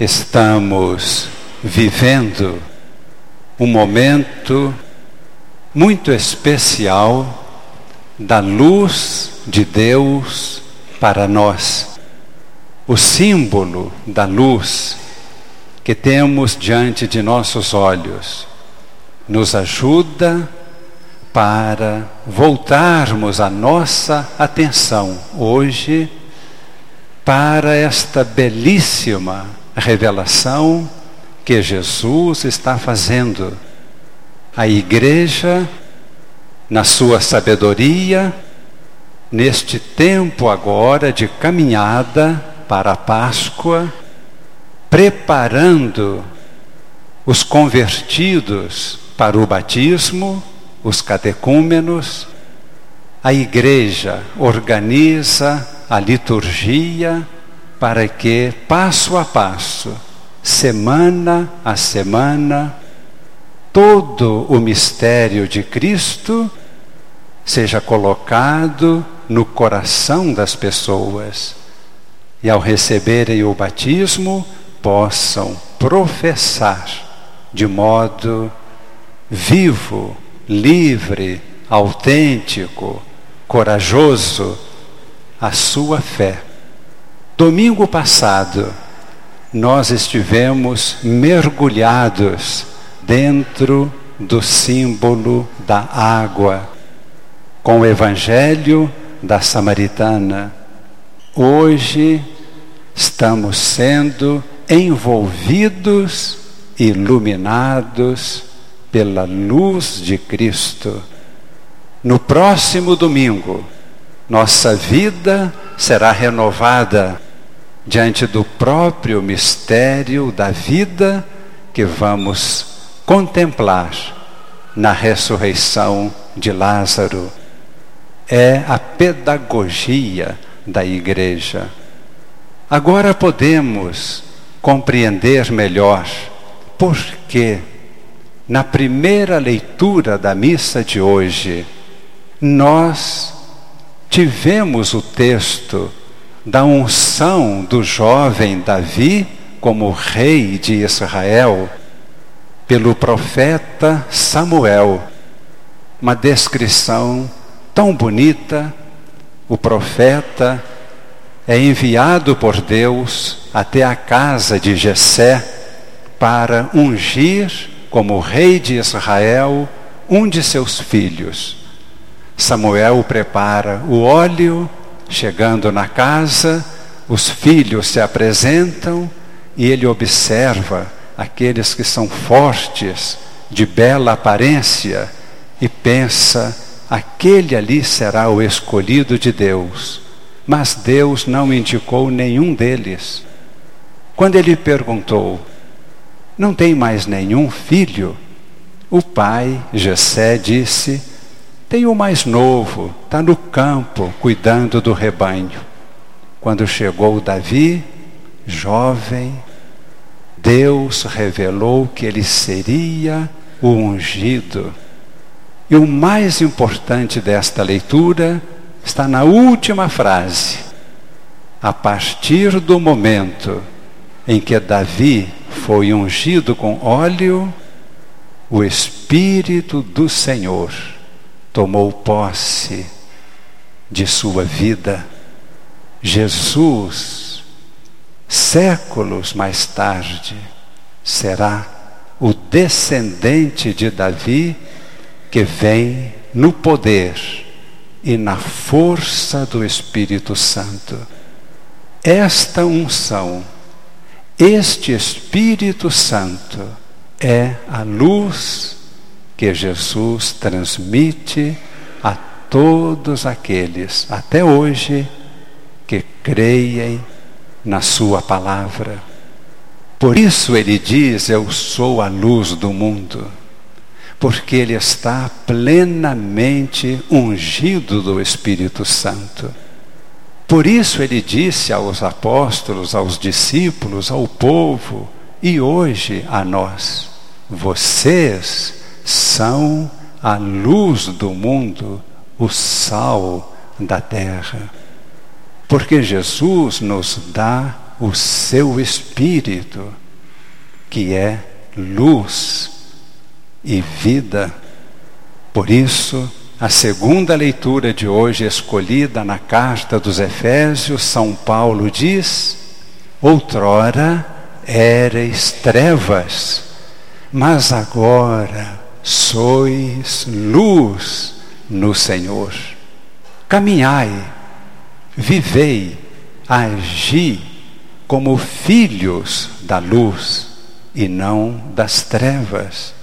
Estamos vivendo um momento muito especial da luz de Deus para nós. O símbolo da luz que temos diante de nossos olhos nos ajuda para voltarmos a nossa atenção hoje para esta belíssima revelação que Jesus está fazendo. A igreja, na sua sabedoria, neste tempo agora de caminhada para a Páscoa, preparando os convertidos para o batismo, os catecúmenos, a igreja organiza a liturgia para que, passo a passo, semana a semana, todo o mistério de Cristo seja colocado no coração das pessoas e, ao receberem o batismo, possam professar de modo vivo, livre, autêntico, corajoso a sua fé. Domingo passado, nós estivemos mergulhados dentro do símbolo da água, com o Evangelho da Samaritana. Hoje estamos sendo envolvidos, iluminados pela luz de Cristo. No próximo domingo, nossa vida será renovada diante do próprio mistério da vida que vamos contemplar na ressurreição de Lázaro. É a pedagogia da igreja. Agora podemos compreender melhor por que, na primeira leitura da missa de hoje, nós tivemos o texto da unção do jovem Davi como rei de Israel pelo profeta Samuel. Uma descrição tão bonita. O profeta é enviado por Deus até a casa de Jessé para ungir como rei de Israel um de seus filhos. Samuel prepara o óleo Chegando na casa, os filhos se apresentam e ele observa aqueles que são fortes, de bela aparência, e pensa: aquele ali será o escolhido de Deus. Mas Deus não indicou nenhum deles. Quando ele perguntou: Não tem mais nenhum filho? O pai, Jessé, disse: tem o mais novo, está no campo, cuidando do rebanho. Quando chegou Davi, jovem, Deus revelou que ele seria o ungido. E o mais importante desta leitura está na última frase. A partir do momento em que Davi foi ungido com óleo, o Espírito do Senhor tomou posse de sua vida. Jesus, séculos mais tarde, será o descendente de Davi que vem no poder e na força do Espírito Santo. Esta unção, este Espírito Santo é a luz que Jesus transmite a todos aqueles, até hoje, que creem na Sua palavra. Por isso ele diz: Eu sou a luz do mundo, porque ele está plenamente ungido do Espírito Santo. Por isso ele disse aos apóstolos, aos discípulos, ao povo e hoje a nós: Vocês são a luz do mundo, o sal da terra. Porque Jesus nos dá o seu Espírito, que é luz e vida. Por isso, a segunda leitura de hoje, escolhida na carta dos Efésios, São Paulo diz: Outrora ereis trevas, mas agora sois luz no Senhor. Caminhai, vivei, agi como filhos da luz e não das trevas.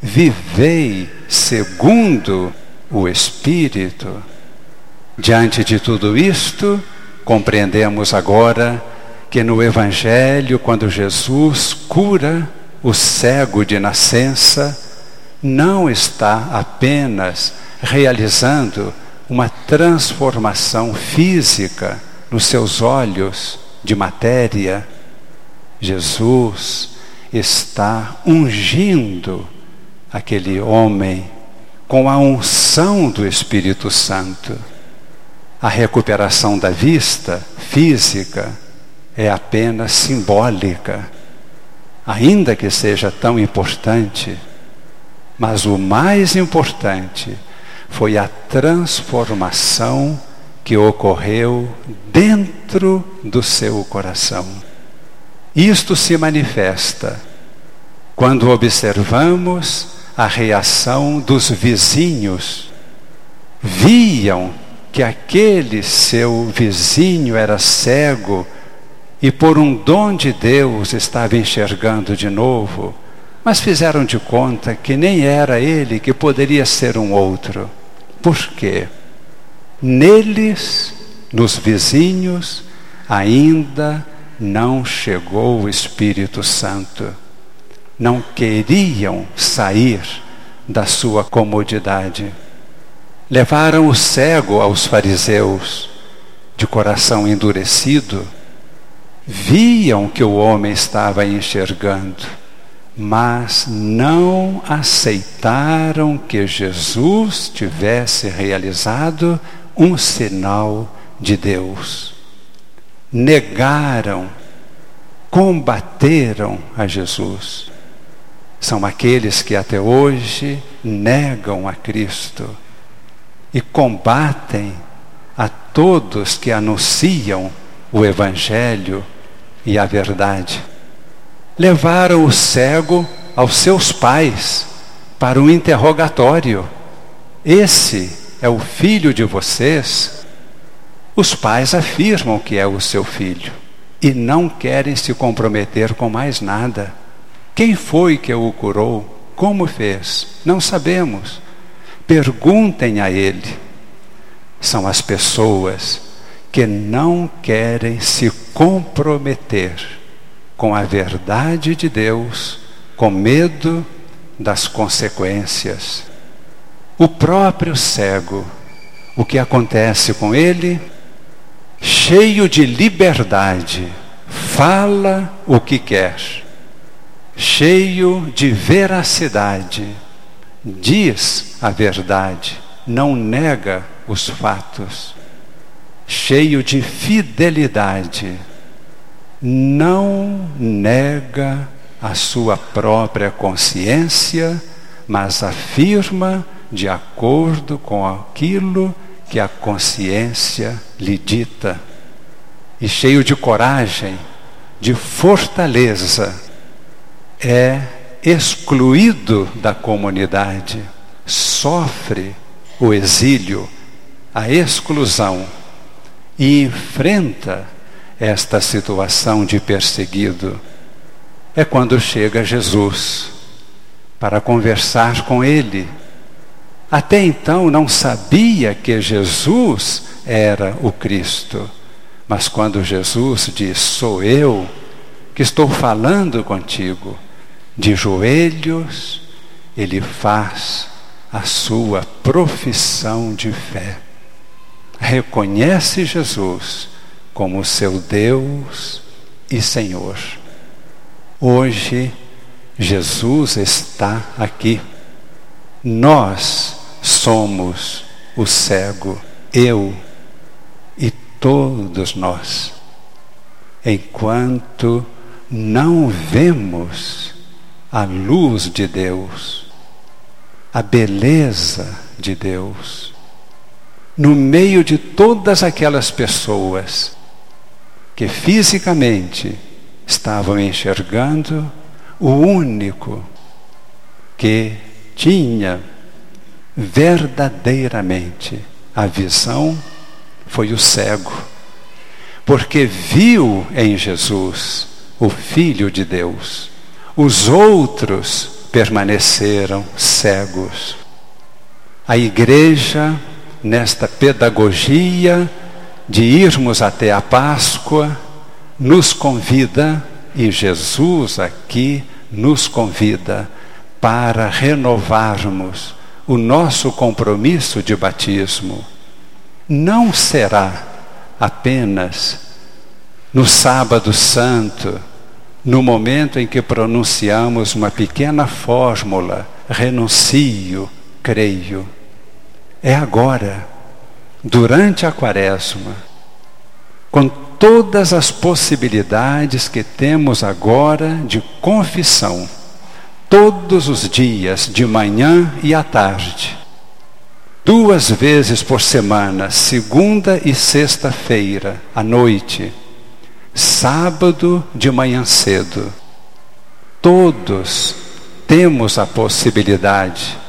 Vivei segundo o Espírito. Diante de tudo isto, compreendemos agora que no Evangelho, quando Jesus cura o cego de nascença, não está apenas realizando uma transformação física nos seus olhos de matéria. Jesus está ungindo aquele homem com a unção do Espírito Santo. A recuperação da vista física é apenas simbólica, ainda que seja tão importante, mas o mais importante foi a transformação que ocorreu dentro do seu coração. Isto se manifesta quando observamos a reação dos vizinhos. Viam que aquele seu vizinho era cego e por um dom de Deus estava enxergando de novo, mas fizeram de conta que nem era ele que poderia ser um outro. Por quê? Neles, nos vizinhos, ainda não chegou o Espírito Santo. Não queriam sair da sua comodidade. Levaram o cego aos fariseus, de coração endurecido, viam que o homem estava enxergando, mas não aceitaram que Jesus tivesse realizado um sinal de Deus. Negaram, combateram a Jesus. São aqueles que até hoje negam a Cristo e combatem a todos que anunciam o Evangelho e a verdade. Levaram o cego aos seus pais para um interrogatório. Esse é o filho de vocês? Os pais afirmam que é o seu filho e não querem se comprometer com mais nada. Quem foi que o curou? Como fez? Não sabemos. Perguntem a ele. São as pessoas que não querem se comprometer com a verdade de Deus, com medo das consequências. O próprio cego, o que acontece com ele? Cheio de liberdade, fala o que quer, cheio de veracidade, diz a verdade, não nega os fatos cheio de fidelidade, não nega a sua própria consciência, mas afirma de acordo com aquilo que a consciência lhe dita. E cheio de coragem, de fortaleza, é excluído da comunidade, sofre o exílio, a exclusão e enfrenta esta situação de perseguido é quando chega Jesus para conversar com ele. Até então não sabia que Jesus era o Cristo, mas quando Jesus diz: Sou eu que estou falando contigo, de joelhos, ele faz a sua profissão de fé reconhece Jesus como seu Deus e Senhor. Hoje, Jesus está aqui. Nós somos o cego, eu e todos nós. enquanto não vemos a luz de Deus, a beleza de Deus, no meio de todas aquelas pessoas que fisicamente estavam enxergando o único que tinha verdadeiramente a visão foi o cego, porque viu em Jesus o Filho de Deus. Os outros permaneceram cegos. A igreja, nesta pedagogia de irmos até a Páscoa, nos convida, e Jesus aqui nos convida para renovarmos o nosso compromisso de batismo. Não será apenas no Sábado Santo, no momento em que pronunciamos uma pequena fórmula, renuncio, creio. É agora, durante a Quaresma, com todas as possibilidades que temos agora de confissão, todos os dias, de manhã e à tarde, duas vezes por semana, segunda e sexta-feira, à noite, sábado de manhã cedo. Todos temos a possibilidade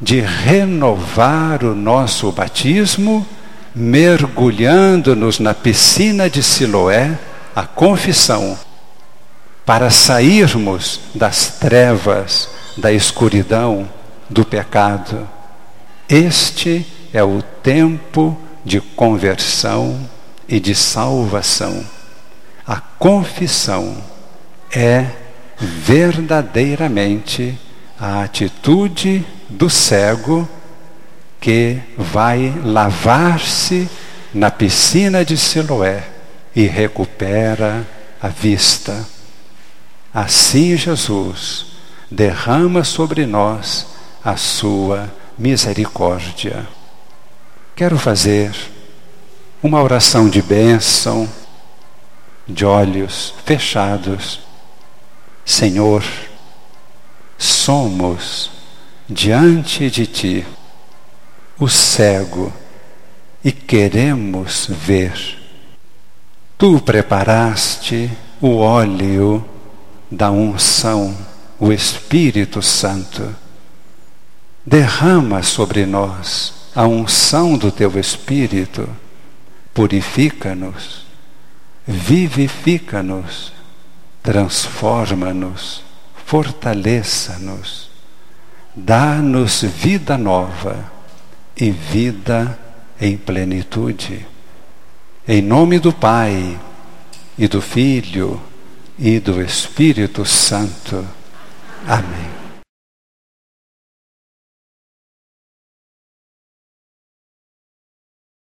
de renovar o nosso batismo mergulhando-nos na piscina de Siloé, a confissão, para sairmos das trevas, da escuridão, do pecado. Este é o tempo de conversão e de salvação. A confissão é verdadeiramente a atitude do cego que vai lavar-se na piscina de Siloé e recupera a vista. Assim Jesus derrama sobre nós a sua misericórdia. Quero fazer uma oração de bênção, de olhos fechados. Senhor, somos diante de Ti o cego e queremos ver. Tu preparaste o óleo da unção, o Espírito Santo. Derrama sobre nós a unção do teu Espírito, purifica-nos, vivifica-nos, transforma-nos, fortaleça-nos, dá-nos vida nova e vida em plenitude. Em nome do Pai, e do Filho, e do Espírito Santo. Amém.